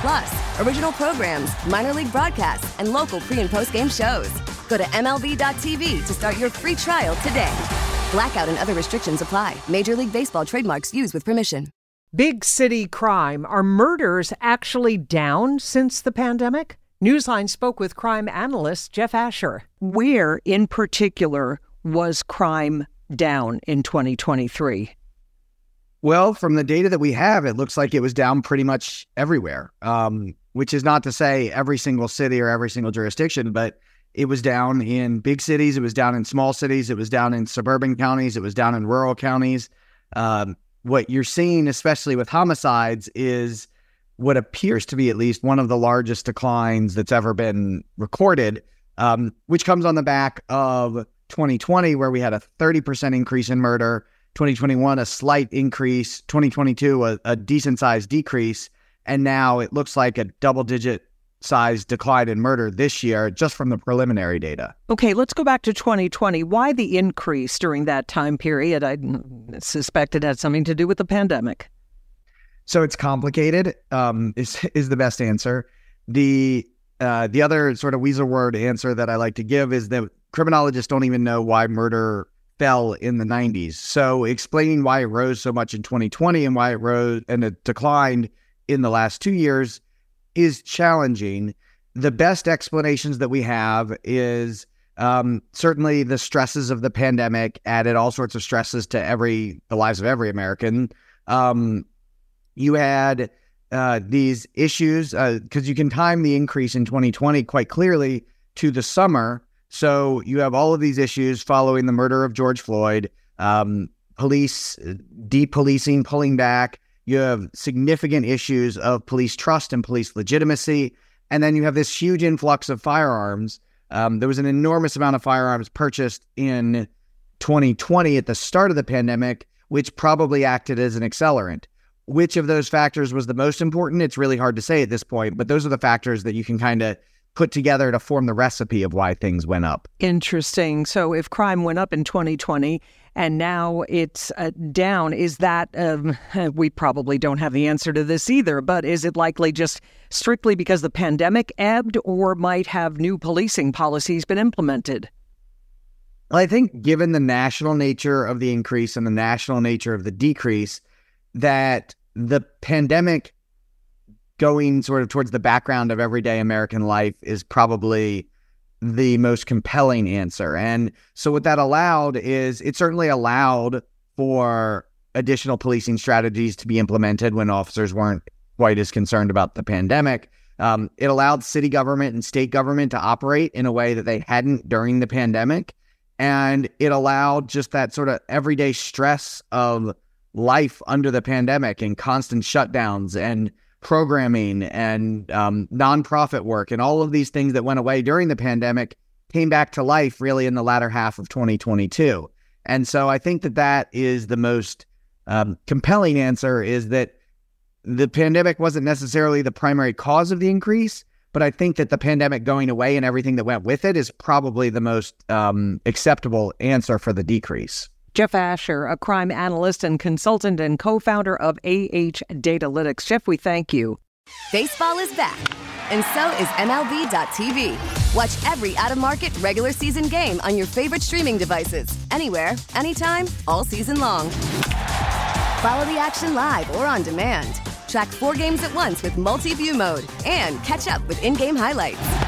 Plus, original programs, minor league broadcasts, and local pre and post game shows. Go to MLB.tv to start your free trial today. Blackout and other restrictions apply. Major League Baseball trademarks used with permission. Big city crime. Are murders actually down since the pandemic? Newsline spoke with crime analyst Jeff Asher. Where, in particular, was crime down in 2023? Well, from the data that we have, it looks like it was down pretty much everywhere, um, which is not to say every single city or every single jurisdiction, but it was down in big cities, it was down in small cities, it was down in suburban counties, it was down in rural counties. Um, what you're seeing, especially with homicides, is what appears to be at least one of the largest declines that's ever been recorded, um, which comes on the back of 2020, where we had a 30% increase in murder, 2021, a slight increase, 2022, a, a decent sized decrease. And now it looks like a double digit size decline in murder this year just from the preliminary data. Okay, let's go back to 2020. Why the increase during that time period? I suspect it had something to do with the pandemic. So it's complicated. Um, is is the best answer. The uh, the other sort of weasel word answer that I like to give is that criminologists don't even know why murder fell in the 90s. So explaining why it rose so much in 2020 and why it rose and it declined in the last two years is challenging. The best explanations that we have is um, certainly the stresses of the pandemic added all sorts of stresses to every the lives of every American. Um, you had uh, these issues because uh, you can time the increase in 2020 quite clearly to the summer. So you have all of these issues following the murder of George Floyd, um, police uh, depolicing, pulling back, you have significant issues of police trust and police legitimacy. And then you have this huge influx of firearms. Um, there was an enormous amount of firearms purchased in 2020 at the start of the pandemic, which probably acted as an accelerant. Which of those factors was the most important? It's really hard to say at this point, but those are the factors that you can kind of put together to form the recipe of why things went up. Interesting. So if crime went up in 2020 and now it's uh, down. Is that, um, we probably don't have the answer to this either, but is it likely just strictly because the pandemic ebbed or might have new policing policies been implemented? I think, given the national nature of the increase and the national nature of the decrease, that the pandemic going sort of towards the background of everyday American life is probably the most compelling answer. And so what that allowed is it certainly allowed for additional policing strategies to be implemented when officers weren't quite as concerned about the pandemic. Um, it allowed city government and state government to operate in a way that they hadn't during the pandemic. And it allowed just that sort of everyday stress of life under the pandemic and constant shutdowns and programming and um, nonprofit work and all of these things that went away during the pandemic came back to life really in the latter half of 2022. And so I think that that is the most um, compelling answer is that the pandemic wasn't necessarily the primary cause of the increase, but I think that the pandemic going away and everything that went with it is probably the most um, acceptable answer for the decrease. Jeff Asher, a crime analyst and consultant and co founder of AH Datalytics. Jeff, we thank you. Baseball is back, and so is MLB.tv. Watch every out of market regular season game on your favorite streaming devices, anywhere, anytime, all season long. Follow the action live or on demand. Track four games at once with multi view mode and catch up with in game highlights.